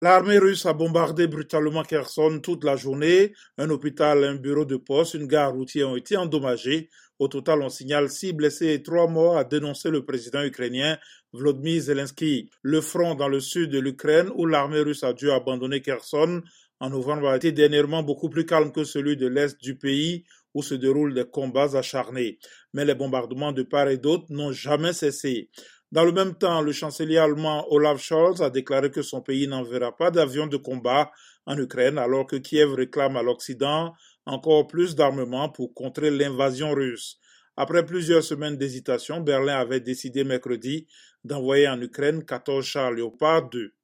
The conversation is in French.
L'armée russe a bombardé brutalement Kherson toute la journée. Un hôpital, un bureau de poste, une gare routière ont été endommagés. Au total, on signale six blessés et trois morts, a dénoncé le président ukrainien Vladimir Zelensky. Le front dans le sud de l'Ukraine, où l'armée russe a dû abandonner Kherson en novembre, a été dernièrement beaucoup plus calme que celui de l'est du pays, où se déroulent des combats acharnés. Mais les bombardements de part et d'autre n'ont jamais cessé. Dans le même temps, le chancelier allemand Olaf Scholz a déclaré que son pays n'enverra pas d'avions de combat en Ukraine alors que Kiev réclame à l'Occident encore plus d'armement pour contrer l'invasion russe. Après plusieurs semaines d'hésitation, Berlin avait décidé mercredi d'envoyer en Ukraine 14 chars Léopard 2.